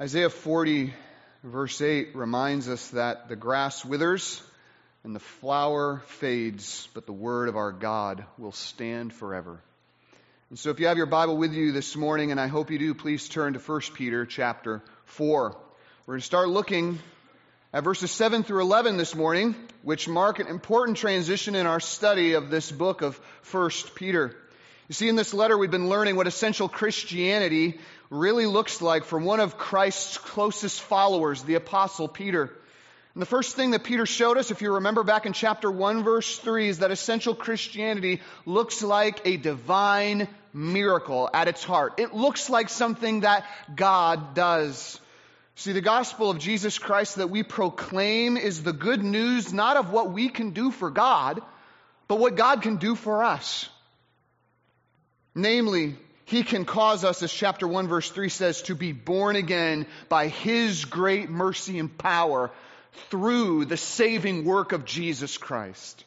Isaiah 40, verse 8, reminds us that the grass withers and the flower fades, but the word of our God will stand forever. And so if you have your Bible with you this morning, and I hope you do, please turn to 1 Peter chapter 4. We're going to start looking at verses 7 through 11 this morning, which mark an important transition in our study of this book of 1 Peter. You see, in this letter, we've been learning what essential Christianity really looks like from one of Christ's closest followers, the Apostle Peter. And the first thing that Peter showed us, if you remember back in chapter 1, verse 3, is that essential Christianity looks like a divine miracle at its heart. It looks like something that God does. See, the gospel of Jesus Christ that we proclaim is the good news not of what we can do for God, but what God can do for us. Namely, he can cause us, as chapter 1, verse 3 says, to be born again by His great mercy and power through the saving work of Jesus Christ.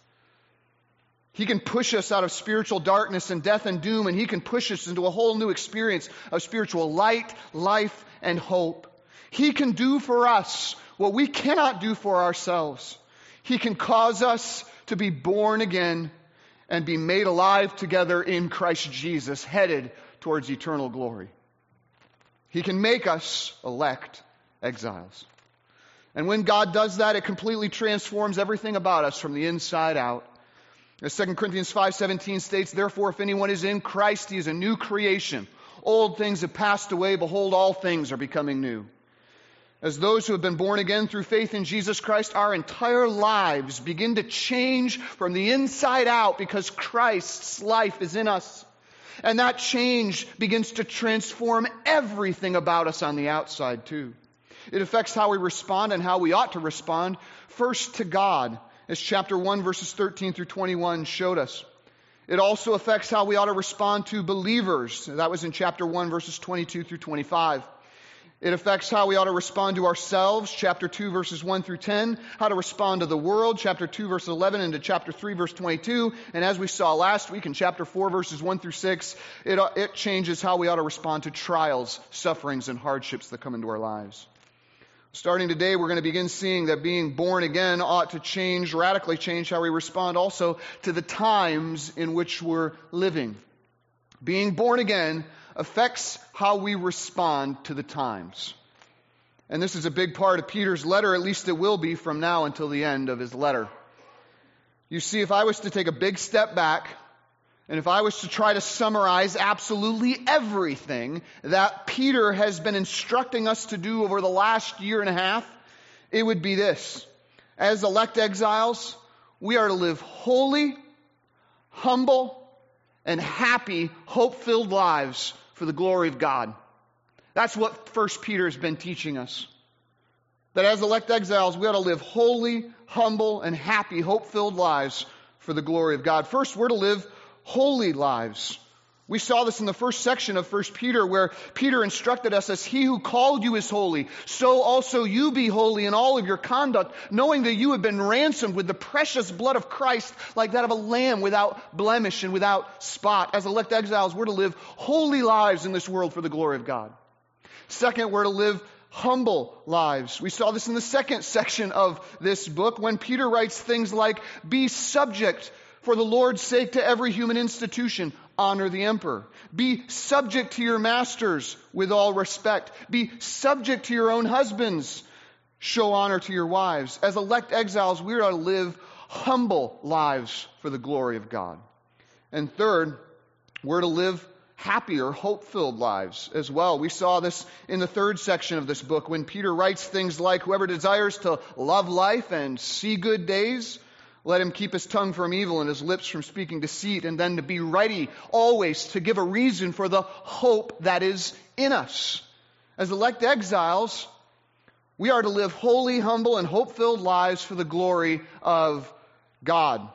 He can push us out of spiritual darkness and death and doom, and He can push us into a whole new experience of spiritual light, life, and hope. He can do for us what we cannot do for ourselves. He can cause us to be born again and be made alive together in Christ Jesus, headed towards eternal glory. He can make us elect exiles. And when God does that, it completely transforms everything about us from the inside out. As 2 Corinthians 5:17 states, therefore if anyone is in Christ, he is a new creation. Old things have passed away, behold all things are becoming new. As those who have been born again through faith in Jesus Christ, our entire lives begin to change from the inside out because Christ's life is in us. And that change begins to transform everything about us on the outside, too. It affects how we respond and how we ought to respond, first to God, as chapter 1, verses 13 through 21 showed us. It also affects how we ought to respond to believers. That was in chapter 1, verses 22 through 25. It affects how we ought to respond to ourselves, chapter 2, verses 1 through 10, how to respond to the world, chapter 2, verse 11, into chapter 3, verse 22. And as we saw last week in chapter 4, verses 1 through 6, it, uh, it changes how we ought to respond to trials, sufferings, and hardships that come into our lives. Starting today, we're going to begin seeing that being born again ought to change, radically change how we respond also to the times in which we're living. Being born again affects how we respond to the times. And this is a big part of Peter's letter, at least it will be from now until the end of his letter. You see, if I was to take a big step back, and if I was to try to summarize absolutely everything that Peter has been instructing us to do over the last year and a half, it would be this. As elect exiles, we are to live holy, humble, and happy, hope filled lives for the glory of God. That's what First Peter has been teaching us. That as elect exiles, we ought to live holy, humble, and happy, hope filled lives for the glory of God. First, we're to live holy lives. We saw this in the first section of 1 Peter where Peter instructed us as he who called you is holy, so also you be holy in all of your conduct, knowing that you have been ransomed with the precious blood of Christ like that of a lamb without blemish and without spot. As elect exiles, we're to live holy lives in this world for the glory of God. Second, we're to live humble lives. We saw this in the second section of this book when Peter writes things like, be subject for the Lord's sake to every human institution, honor the emperor. Be subject to your masters with all respect. Be subject to your own husbands. Show honor to your wives. As elect exiles, we are to live humble lives for the glory of God. And third, we're to live happier, hope filled lives as well. We saw this in the third section of this book when Peter writes things like, Whoever desires to love life and see good days, let him keep his tongue from evil and his lips from speaking deceit, and then to be ready always to give a reason for the hope that is in us. As elect exiles, we are to live holy, humble, and hope filled lives for the glory of God.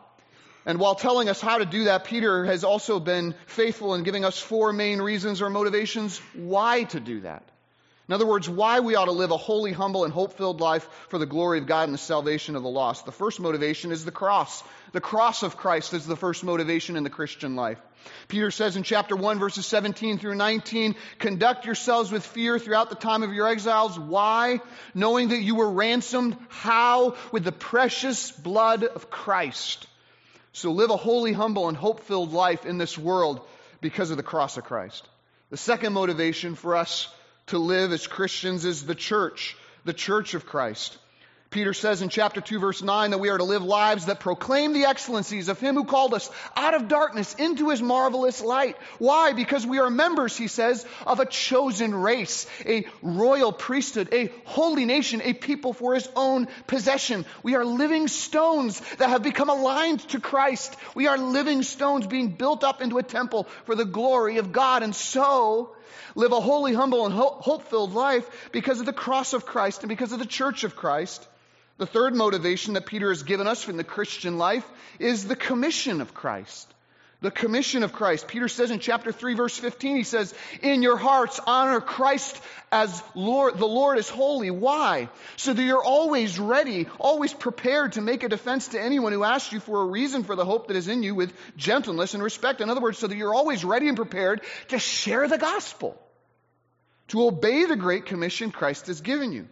And while telling us how to do that, Peter has also been faithful in giving us four main reasons or motivations why to do that. In other words, why we ought to live a holy, humble, and hope filled life for the glory of God and the salvation of the lost. The first motivation is the cross. The cross of Christ is the first motivation in the Christian life. Peter says in chapter 1, verses 17 through 19, conduct yourselves with fear throughout the time of your exiles. Why? Knowing that you were ransomed. How? With the precious blood of Christ. So live a holy, humble, and hope filled life in this world because of the cross of Christ. The second motivation for us to live as Christians is the church, the church of Christ. Peter says in chapter 2 verse 9 that we are to live lives that proclaim the excellencies of him who called us out of darkness into his marvelous light. Why? Because we are members, he says, of a chosen race, a royal priesthood, a holy nation, a people for his own possession. We are living stones that have become aligned to Christ. We are living stones being built up into a temple for the glory of God. And so, live a holy, humble, and hope filled life because of the cross of Christ and because of the church of Christ. The third motivation that Peter has given us from the Christian life is the commission of Christ. The commission of Christ. Peter says in chapter 3 verse 15, he says, in your hearts honor Christ as Lord, the Lord is holy. Why? So that you're always ready, always prepared to make a defense to anyone who asks you for a reason for the hope that is in you with gentleness and respect. In other words, so that you're always ready and prepared to share the gospel, to obey the great commission Christ has given you.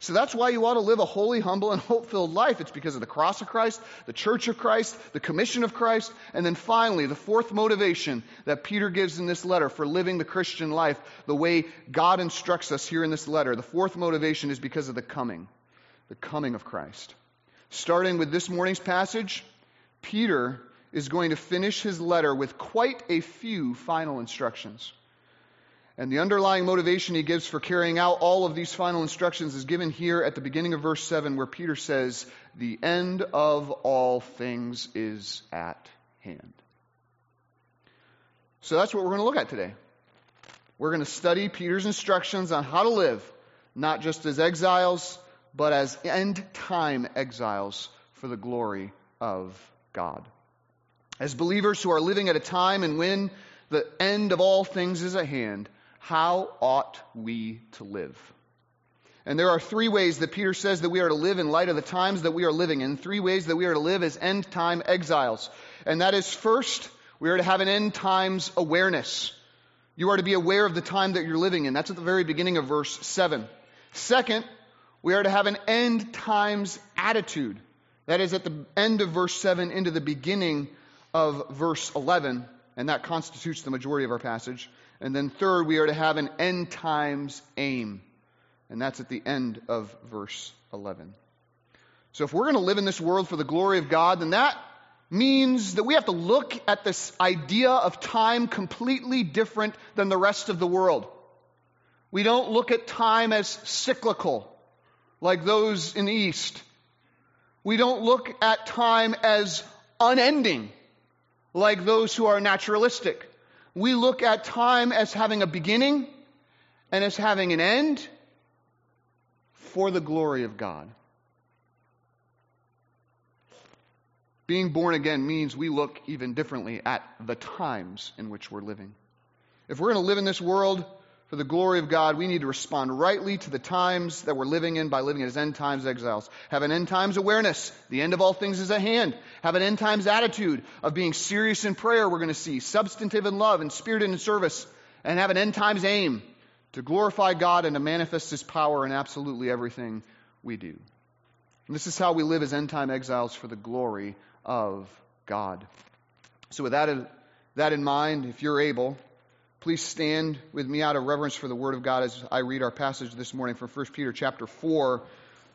So that's why you ought to live a holy, humble, and hope filled life. It's because of the cross of Christ, the church of Christ, the commission of Christ, and then finally, the fourth motivation that Peter gives in this letter for living the Christian life the way God instructs us here in this letter. The fourth motivation is because of the coming, the coming of Christ. Starting with this morning's passage, Peter is going to finish his letter with quite a few final instructions. And the underlying motivation he gives for carrying out all of these final instructions is given here at the beginning of verse 7, where Peter says, The end of all things is at hand. So that's what we're going to look at today. We're going to study Peter's instructions on how to live, not just as exiles, but as end time exiles for the glory of God. As believers who are living at a time and when the end of all things is at hand, how ought we to live? And there are three ways that Peter says that we are to live in light of the times that we are living in. Three ways that we are to live as end time exiles. And that is first, we are to have an end times awareness. You are to be aware of the time that you're living in. That's at the very beginning of verse 7. Second, we are to have an end times attitude. That is at the end of verse 7 into the beginning of verse 11. And that constitutes the majority of our passage. And then third, we are to have an end times aim. And that's at the end of verse 11. So if we're going to live in this world for the glory of God, then that means that we have to look at this idea of time completely different than the rest of the world. We don't look at time as cyclical, like those in the East. We don't look at time as unending, like those who are naturalistic we look at time as having a beginning and as having an end for the glory of God. Being born again means we look even differently at the times in which we're living. If we're going to live in this world for the glory of God, we need to respond rightly to the times that we're living in by living as end times exiles. Have an end times awareness. The end of all things is at hand. Have an end times attitude of being serious in prayer, we're going to see, substantive in love and spirited in service, and have an end times aim to glorify God and to manifest His power in absolutely everything we do. And this is how we live as end time exiles for the glory of God. So, with that in mind, if you're able, Please stand with me out of reverence for the Word of God as I read our passage this morning from 1 Peter chapter 4,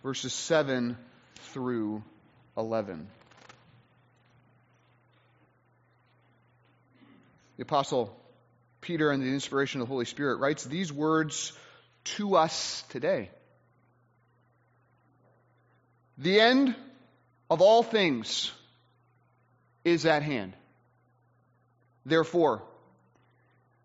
verses 7 through 11. The Apostle Peter, and the inspiration of the Holy Spirit, writes these words to us today. The end of all things is at hand. Therefore,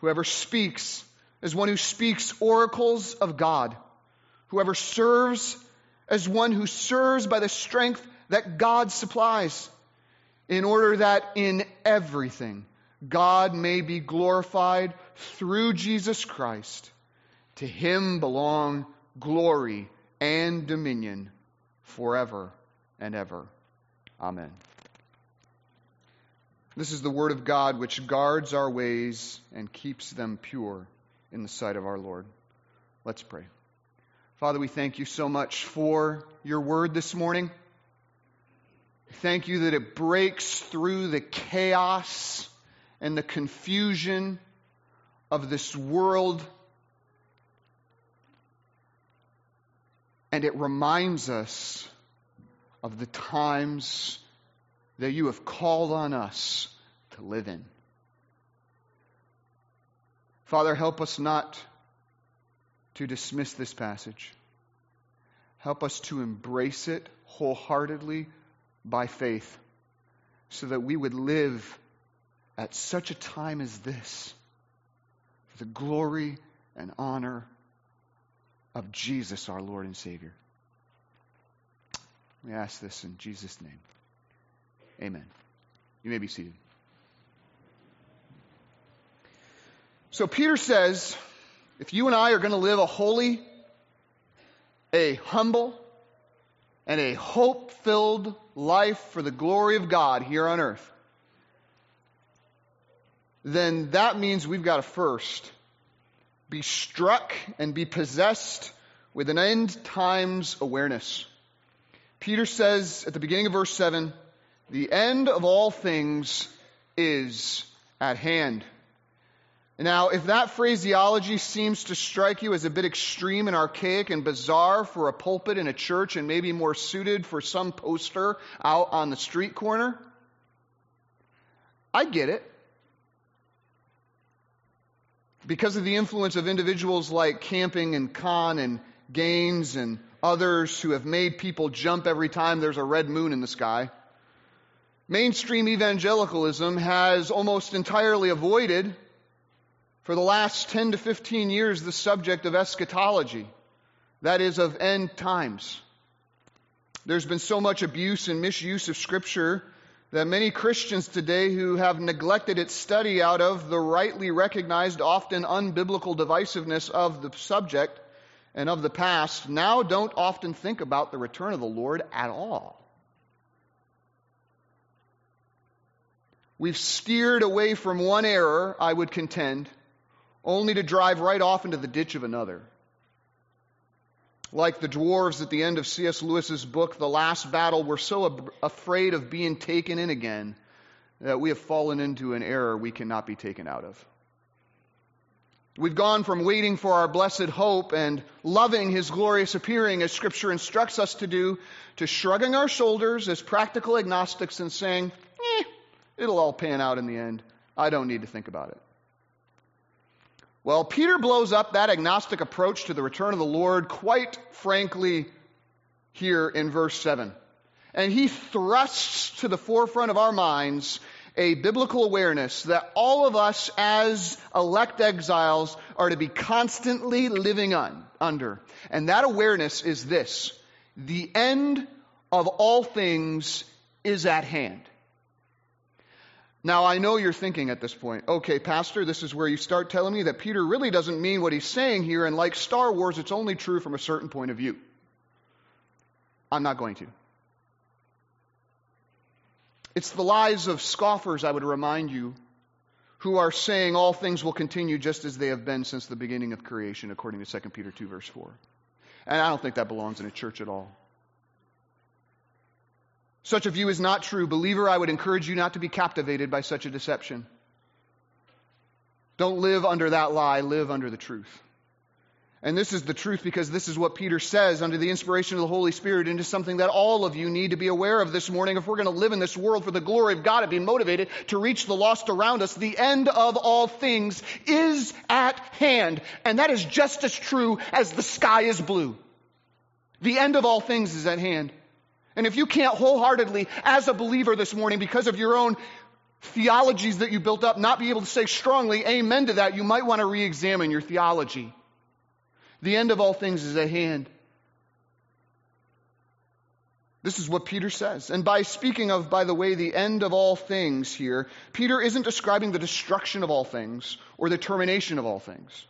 Whoever speaks as one who speaks oracles of God. Whoever serves as one who serves by the strength that God supplies, in order that in everything God may be glorified through Jesus Christ. To him belong glory and dominion forever and ever. Amen. This is the word of God which guards our ways and keeps them pure in the sight of our Lord. Let's pray. Father, we thank you so much for your word this morning. Thank you that it breaks through the chaos and the confusion of this world. And it reminds us of the times that you have called on us to live in. Father, help us not to dismiss this passage. Help us to embrace it wholeheartedly by faith so that we would live at such a time as this for the glory and honor of Jesus, our Lord and Savior. We ask this in Jesus' name. Amen. You may be seated. So Peter says, if you and I are going to live a holy, a humble, and a hope filled life for the glory of God here on earth, then that means we've got to first be struck and be possessed with an end times awareness. Peter says at the beginning of verse 7 the end of all things is at hand. Now, if that phraseology seems to strike you as a bit extreme and archaic and bizarre for a pulpit in a church and maybe more suited for some poster out on the street corner, I get it. Because of the influence of individuals like Camping and Cahn and Gaines and others who have made people jump every time there's a red moon in the sky, mainstream evangelicalism has almost entirely avoided for the last 10 to 15 years the subject of eschatology, that is, of end times. There's been so much abuse and misuse of Scripture that many Christians today who have neglected its study out of the rightly recognized, often unbiblical divisiveness of the subject and of the past now don't often think about the return of the Lord at all. We've steered away from one error, I would contend, only to drive right off into the ditch of another. Like the dwarves at the end of C.S. Lewis's book, The Last Battle, we're so ab- afraid of being taken in again that we have fallen into an error we cannot be taken out of. We've gone from waiting for our blessed hope and loving his glorious appearing, as Scripture instructs us to do, to shrugging our shoulders as practical agnostics and saying, eh, it'll all pan out in the end. I don't need to think about it. Well, Peter blows up that agnostic approach to the return of the Lord quite frankly here in verse 7. And he thrusts to the forefront of our minds a biblical awareness that all of us as elect exiles are to be constantly living on, under. And that awareness is this the end of all things is at hand. Now, I know you're thinking at this point, okay, Pastor, this is where you start telling me that Peter really doesn't mean what he's saying here, and like Star Wars, it's only true from a certain point of view. I'm not going to. It's the lies of scoffers, I would remind you, who are saying all things will continue just as they have been since the beginning of creation, according to 2 Peter 2, verse 4. And I don't think that belongs in a church at all. Such a view is not true. Believer, I would encourage you not to be captivated by such a deception. Don't live under that lie, live under the truth. And this is the truth because this is what Peter says under the inspiration of the Holy Spirit into something that all of you need to be aware of this morning. If we're going to live in this world for the glory of God and be motivated to reach the lost around us, the end of all things is at hand. And that is just as true as the sky is blue. The end of all things is at hand. And if you can't wholeheartedly, as a believer this morning, because of your own theologies that you built up, not be able to say strongly amen to that, you might want to re examine your theology. The end of all things is at hand. This is what Peter says. And by speaking of, by the way, the end of all things here, Peter isn't describing the destruction of all things or the termination of all things.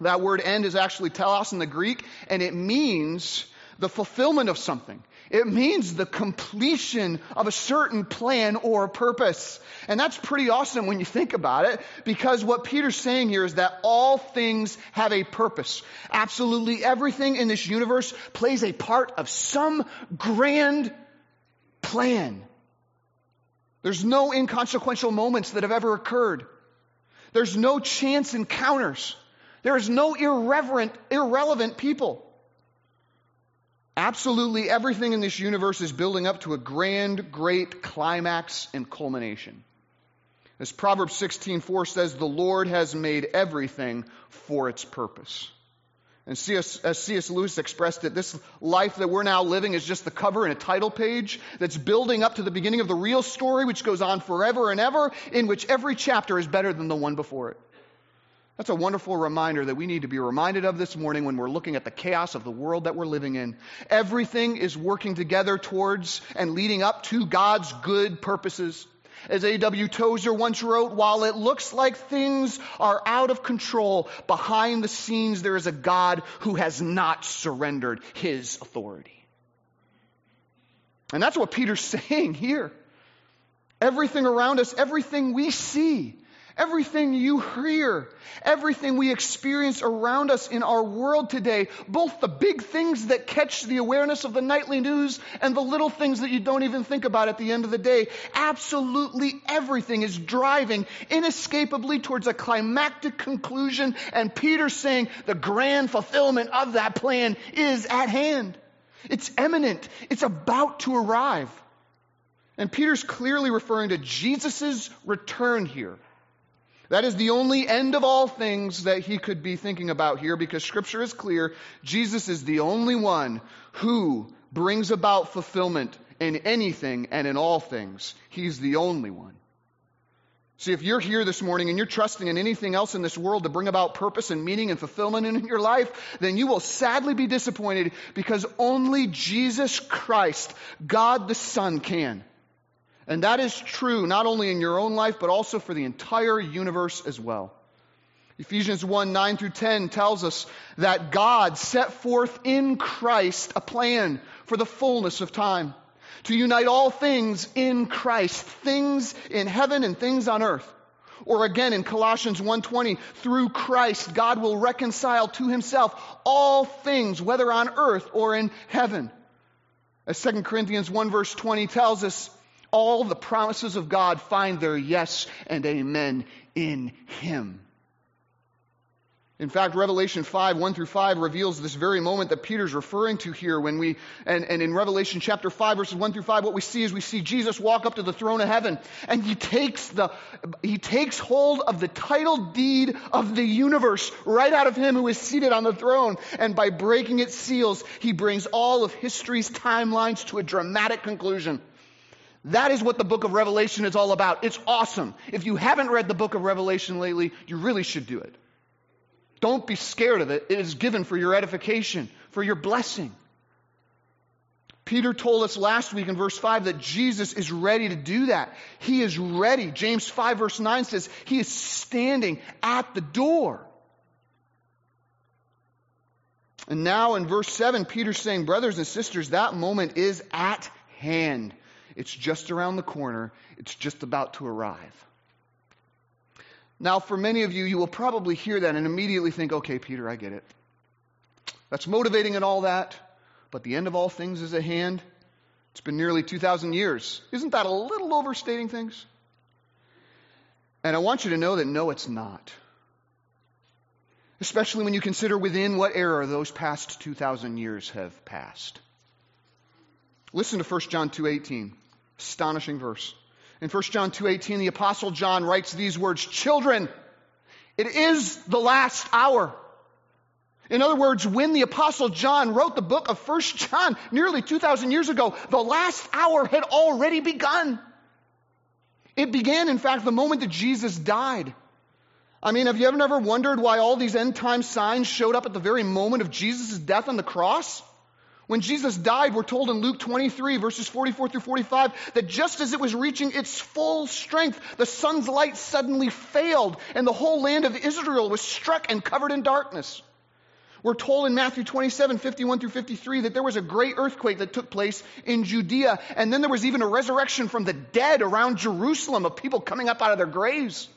That word end is actually telos in the Greek, and it means the fulfillment of something. It means the completion of a certain plan or purpose. And that's pretty awesome when you think about it, because what Peter's saying here is that all things have a purpose. Absolutely everything in this universe plays a part of some grand plan. There's no inconsequential moments that have ever occurred. There's no chance encounters. There is no irreverent, irrelevant people. Absolutely everything in this universe is building up to a grand, great climax and culmination. As Proverbs 16:4 says, the Lord has made everything for its purpose. And C.S., as C.S. Lewis expressed it, this life that we're now living is just the cover and a title page that's building up to the beginning of the real story, which goes on forever and ever, in which every chapter is better than the one before it. That's a wonderful reminder that we need to be reminded of this morning when we're looking at the chaos of the world that we're living in. Everything is working together towards and leading up to God's good purposes. As A.W. Tozer once wrote, while it looks like things are out of control, behind the scenes there is a God who has not surrendered his authority. And that's what Peter's saying here. Everything around us, everything we see, Everything you hear, everything we experience around us in our world today, both the big things that catch the awareness of the nightly news and the little things that you don't even think about at the end of the day, absolutely everything is driving inescapably towards a climactic conclusion. And Peter's saying the grand fulfillment of that plan is at hand. It's imminent. It's about to arrive. And Peter's clearly referring to Jesus' return here. That is the only end of all things that he could be thinking about here because scripture is clear. Jesus is the only one who brings about fulfillment in anything and in all things. He's the only one. See, if you're here this morning and you're trusting in anything else in this world to bring about purpose and meaning and fulfillment in your life, then you will sadly be disappointed because only Jesus Christ, God the Son, can. And that is true not only in your own life, but also for the entire universe as well. Ephesians 1 9 through 10 tells us that God set forth in Christ a plan for the fullness of time to unite all things in Christ, things in heaven and things on earth. Or again in Colossians 1:20, through Christ God will reconcile to himself all things whether on earth or in heaven. As 2 Corinthians 1 verse 20 tells us, all the promises of God find their yes and amen in Him. In fact, Revelation 5, 1 through 5 reveals this very moment that Peter's referring to here when we, and, and in Revelation chapter 5, verses 1 through 5, what we see is we see Jesus walk up to the throne of heaven and he takes the, he takes hold of the title deed of the universe right out of him who is seated on the throne. And by breaking its seals, he brings all of history's timelines to a dramatic conclusion. That is what the book of Revelation is all about. It's awesome. If you haven't read the book of Revelation lately, you really should do it. Don't be scared of it. It is given for your edification, for your blessing. Peter told us last week in verse 5 that Jesus is ready to do that. He is ready. James 5 verse 9 says he is standing at the door. And now in verse 7, Peter's saying, brothers and sisters, that moment is at hand. It's just around the corner. It's just about to arrive. Now, for many of you, you will probably hear that and immediately think, okay, Peter, I get it. That's motivating and all that, but the end of all things is at hand. It's been nearly 2,000 years. Isn't that a little overstating things? And I want you to know that no, it's not. especially when you consider within what era those past 2,000 years have passed. Listen to 1 John 2.18. Astonishing verse. In 1 John 2.18, the Apostle John writes these words, Children, it is the last hour. In other words, when the Apostle John wrote the book of 1 John nearly 2,000 years ago, the last hour had already begun. It began, in fact, the moment that Jesus died. I mean, have you ever never wondered why all these end time signs showed up at the very moment of Jesus' death on the cross? When Jesus died, we're told in Luke 23, verses 44 through 45, that just as it was reaching its full strength, the sun's light suddenly failed, and the whole land of Israel was struck and covered in darkness. We're told in Matthew 27, 51 through 53, that there was a great earthquake that took place in Judea, and then there was even a resurrection from the dead around Jerusalem of people coming up out of their graves.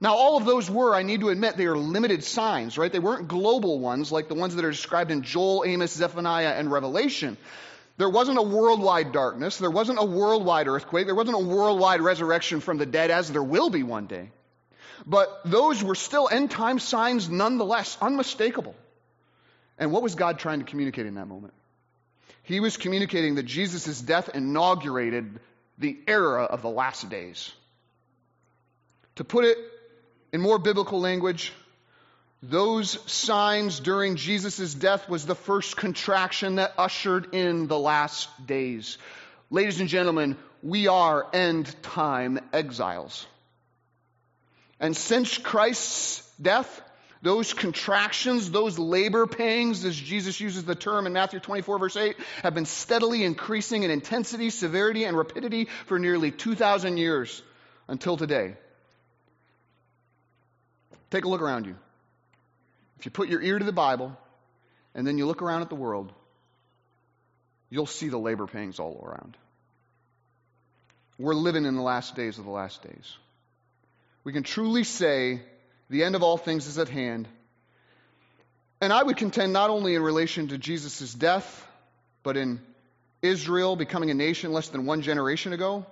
Now, all of those were, I need to admit, they are limited signs, right? They weren't global ones like the ones that are described in Joel, Amos, Zephaniah, and Revelation. There wasn't a worldwide darkness. There wasn't a worldwide earthquake. There wasn't a worldwide resurrection from the dead, as there will be one day. But those were still end time signs nonetheless, unmistakable. And what was God trying to communicate in that moment? He was communicating that Jesus' death inaugurated the era of the last days. To put it in more biblical language, those signs during Jesus' death was the first contraction that ushered in the last days. Ladies and gentlemen, we are end time exiles. And since Christ's death, those contractions, those labor pangs, as Jesus uses the term in Matthew 24, verse 8, have been steadily increasing in intensity, severity, and rapidity for nearly 2,000 years until today. Take a look around you. If you put your ear to the Bible and then you look around at the world, you'll see the labor pangs all around. We're living in the last days of the last days. We can truly say the end of all things is at hand. And I would contend not only in relation to Jesus' death, but in Israel becoming a nation less than one generation ago,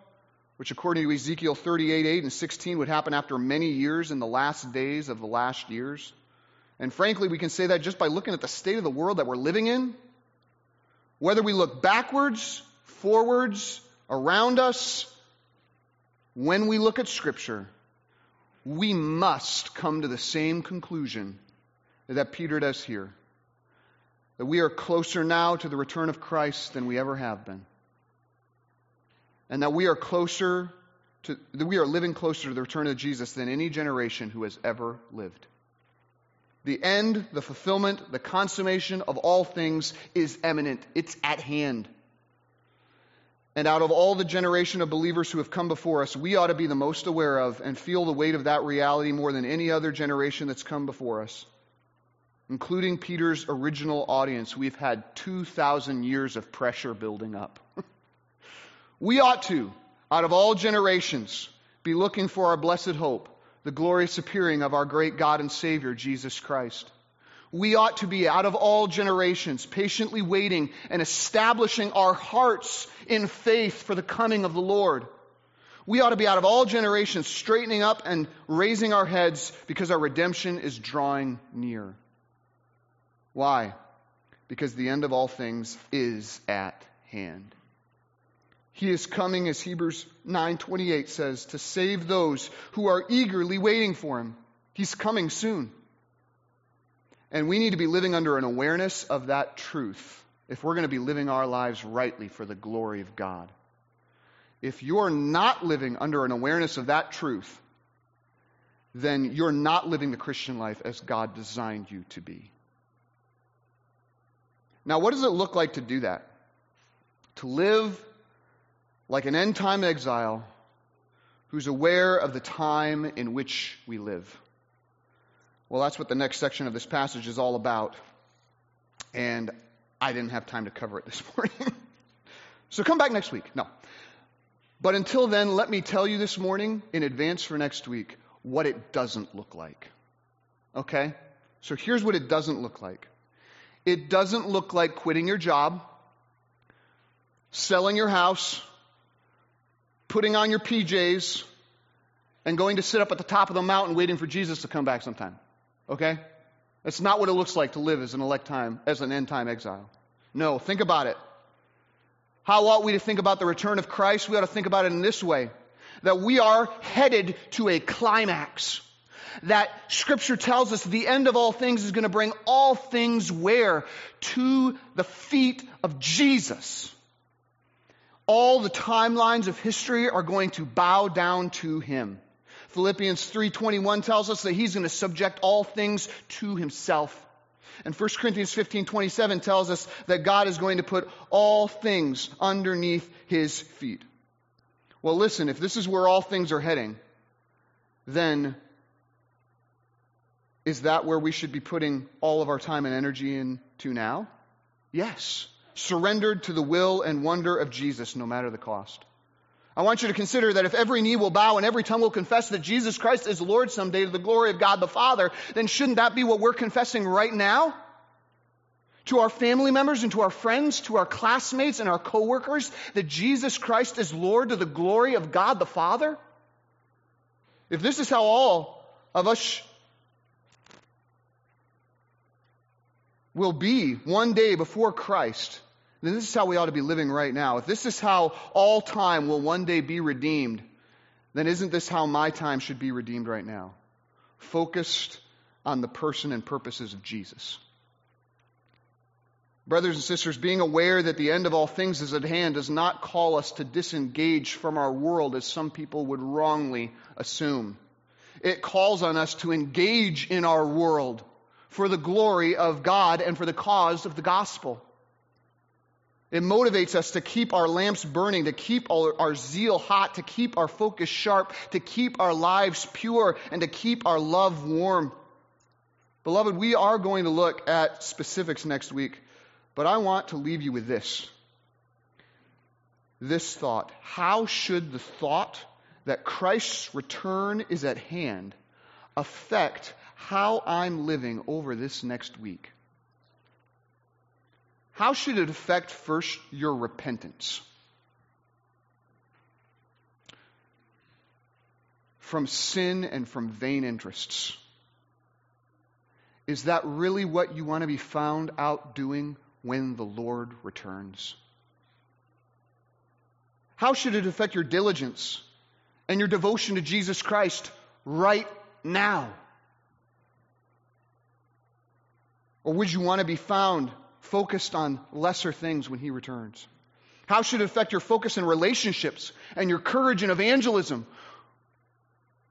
which according to Ezekiel 38, 8 and 16 would happen after many years in the last days of the last years. And frankly, we can say that just by looking at the state of the world that we're living in. Whether we look backwards, forwards, around us, when we look at Scripture, we must come to the same conclusion that Peter does here. That we are closer now to the return of Christ than we ever have been and that we are closer to, that we are living closer to the return of Jesus than any generation who has ever lived. The end, the fulfillment, the consummation of all things is imminent. It's at hand. And out of all the generation of believers who have come before us, we ought to be the most aware of and feel the weight of that reality more than any other generation that's come before us. Including Peter's original audience, we've had 2,000 years of pressure building up. We ought to, out of all generations, be looking for our blessed hope, the glorious appearing of our great God and Savior, Jesus Christ. We ought to be, out of all generations, patiently waiting and establishing our hearts in faith for the coming of the Lord. We ought to be, out of all generations, straightening up and raising our heads because our redemption is drawing near. Why? Because the end of all things is at hand. He is coming, as Hebrews 9:28 says, to save those who are eagerly waiting for him. He's coming soon. And we need to be living under an awareness of that truth if we're going to be living our lives rightly for the glory of God. If you're not living under an awareness of that truth, then you're not living the Christian life as God designed you to be. Now, what does it look like to do that? To live like an end time exile who's aware of the time in which we live. Well, that's what the next section of this passage is all about. And I didn't have time to cover it this morning. so come back next week. No. But until then, let me tell you this morning, in advance for next week, what it doesn't look like. Okay? So here's what it doesn't look like it doesn't look like quitting your job, selling your house, putting on your PJs and going to sit up at the top of the mountain waiting for Jesus to come back sometime. Okay? That's not what it looks like to live as an elect time, as an end time exile. No, think about it. How ought we to think about the return of Christ? We ought to think about it in this way that we are headed to a climax. That scripture tells us the end of all things is going to bring all things where? To the feet of Jesus. All the timelines of history are going to bow down to him. Philippians 3:21 tells us that he's going to subject all things to himself. And 1 Corinthians 15:27 tells us that God is going to put all things underneath his feet. Well, listen, if this is where all things are heading, then is that where we should be putting all of our time and energy into now? Yes. Surrendered to the will and wonder of Jesus, no matter the cost. I want you to consider that if every knee will bow and every tongue will confess that Jesus Christ is Lord someday to the glory of God the Father, then shouldn't that be what we're confessing right now? To our family members and to our friends, to our classmates and our coworkers, that Jesus Christ is Lord to the glory of God the Father? If this is how all of us will be one day before Christ, then this is how we ought to be living right now. If this is how all time will one day be redeemed, then isn't this how my time should be redeemed right now? Focused on the person and purposes of Jesus. Brothers and sisters, being aware that the end of all things is at hand does not call us to disengage from our world as some people would wrongly assume. It calls on us to engage in our world for the glory of God and for the cause of the gospel. It motivates us to keep our lamps burning, to keep our, zeal hot, to keep our focus sharp, to keep our lives pure, and to keep our love warm. Beloved, we are going to look at specifics next week, but I want to leave you with this. This thought. How should the thought that Christ's return is at hand affect how I'm living over this next week. How should it affect first your repentance? From sin and from vain interests. Is that really what you want to be found out doing when the Lord returns? How should it affect your diligence and your devotion to Jesus Christ right now? Or would you want to be found focused on lesser things when He returns? How should it affect your focus in relationships and your courage in evangelism?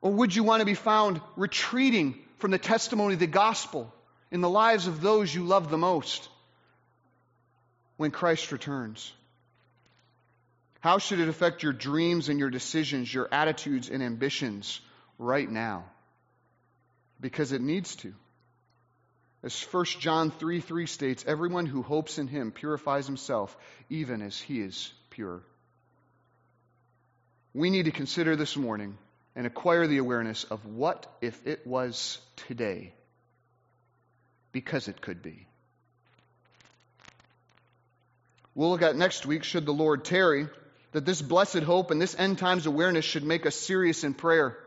Or would you want to be found retreating from the testimony of the gospel in the lives of those you love the most when Christ returns? How should it affect your dreams and your decisions, your attitudes and ambitions right now? Because it needs to. As 1 John 3 3 states, everyone who hopes in him purifies himself, even as he is pure. We need to consider this morning and acquire the awareness of what if it was today, because it could be. We'll look at next week, should the Lord tarry, that this blessed hope and this end times awareness should make us serious in prayer.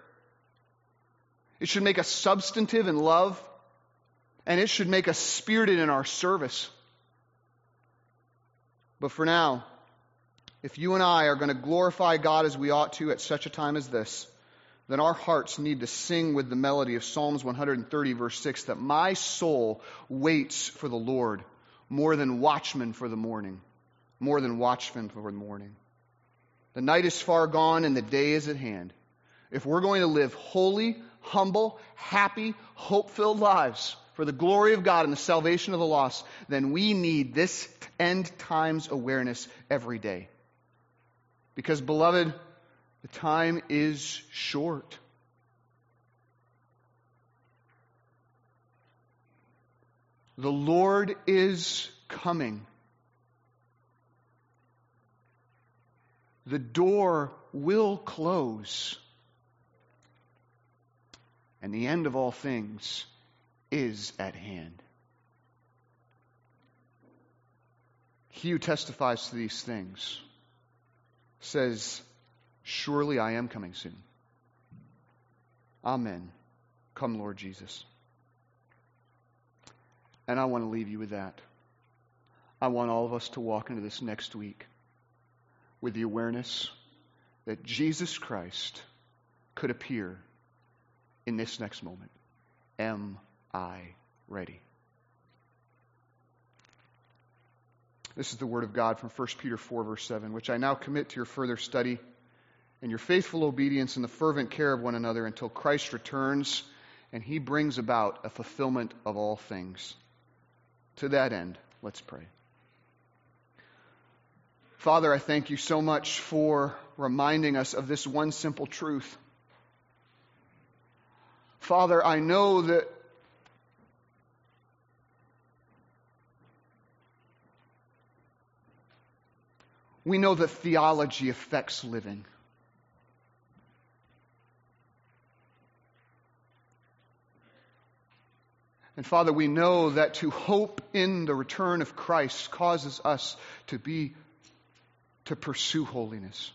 It should make us substantive in love and it should make us spirited in our service. But for now, if you and I are going to glorify God as we ought to at such a time as this, then our hearts need to sing with the melody of Psalms 130, verse 6, that my soul waits for the Lord more than watchmen for the morning. More than watchmen for the morning. The night is far gone and the day is at hand. If we're going to live holy, humble, happy, hope filled lives, for the glory of God and the salvation of the lost, then we need this end times awareness every day. Because, beloved, the time is short. The Lord is coming. The door will close. And the end of all things is at hand. He who testifies to these things says, Surely I am coming soon. Amen. Come, Lord Jesus. And I want to leave you with that. I want all of us to walk into this next week with the awareness that Jesus Christ could appear in this next moment. Am I ready? This is the word of God from 1 Peter 4, verse 7, which I now commit to your further study and your faithful obedience and the fervent care of one another until Christ returns and he brings about a fulfillment of all things. To that end, let's pray. Father, I thank you so much for reminding us of this one simple truth. Father, I know that we know that theology affects living. And Father, we know that to hope in the return of Christ causes us to be, to pursue holiness.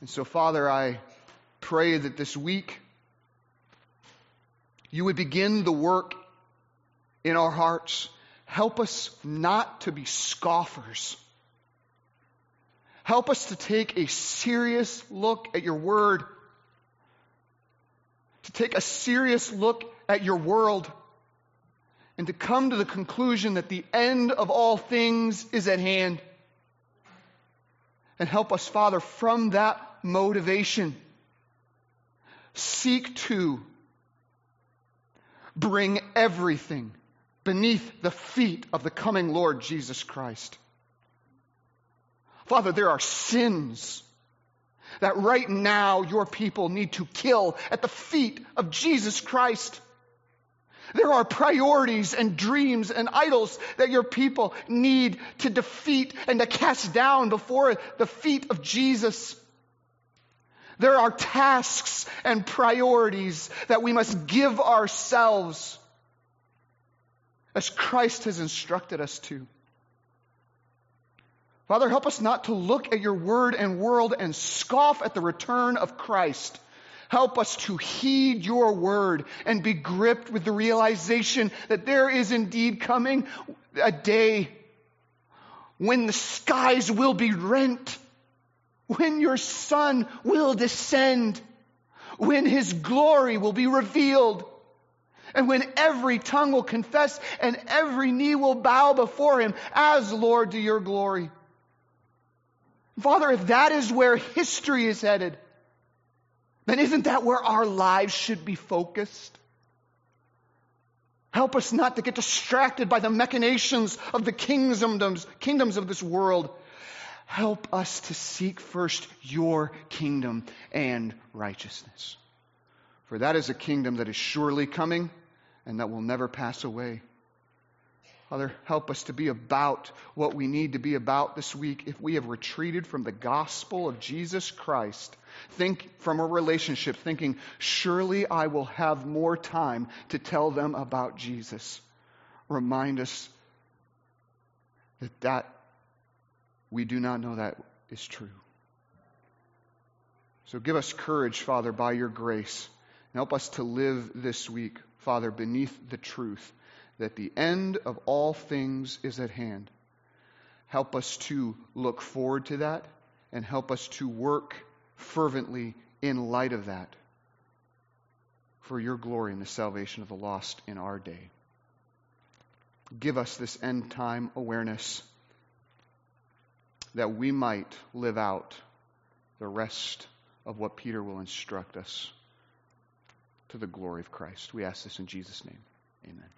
And so, Father, I pray that this week you would begin the work in our hearts. Help us not to be scoffers. Help us to take a serious look at your word to take a serious look at your world and to come to the conclusion that the end of all things is at hand. And help us, Father, from that motivation, seek to bring everything beneath the feet of the coming Lord Jesus Christ. Father, there are sins that right now your people need to kill at the feet of Jesus Christ. There are priorities and dreams and idols that your people need to defeat and to cast down before the feet of Jesus. There are tasks and priorities that we must give ourselves as Christ has instructed us to. Father, help us not to look at your word and world and scoff at the return of Christ. Help us to heed your word and be gripped with the realization that there is indeed coming a day when the skies will be rent, when your Son will descend, when his glory will be revealed, and when every tongue will confess and every knee will bow before him as Lord to your glory. Father, if that is where history is headed, then isn't that where our lives should be focused? Help us not to get distracted by the machinations of the kingdoms, kingdoms of this world. Help us to seek first your kingdom and righteousness. For that is a kingdom that is surely coming and that will never pass away. Father, help us to be about what we need to be about this week. If we have retreated from the gospel of Jesus Christ, think from a relationship, thinking, surely I will have more time to tell them about Jesus. Remind us that that we do not know that is true. So give us courage, Father, by your grace. And help us to live this week, Father, beneath the truth that the end of all things is at hand. Help us to look forward to that and help us to work fervently in light of that for your glory and the salvation of the lost in our day. Give us this end time awareness that we might live out the rest of what Peter will instruct us to the glory of Christ. We ask this in Jesus' name. Amen.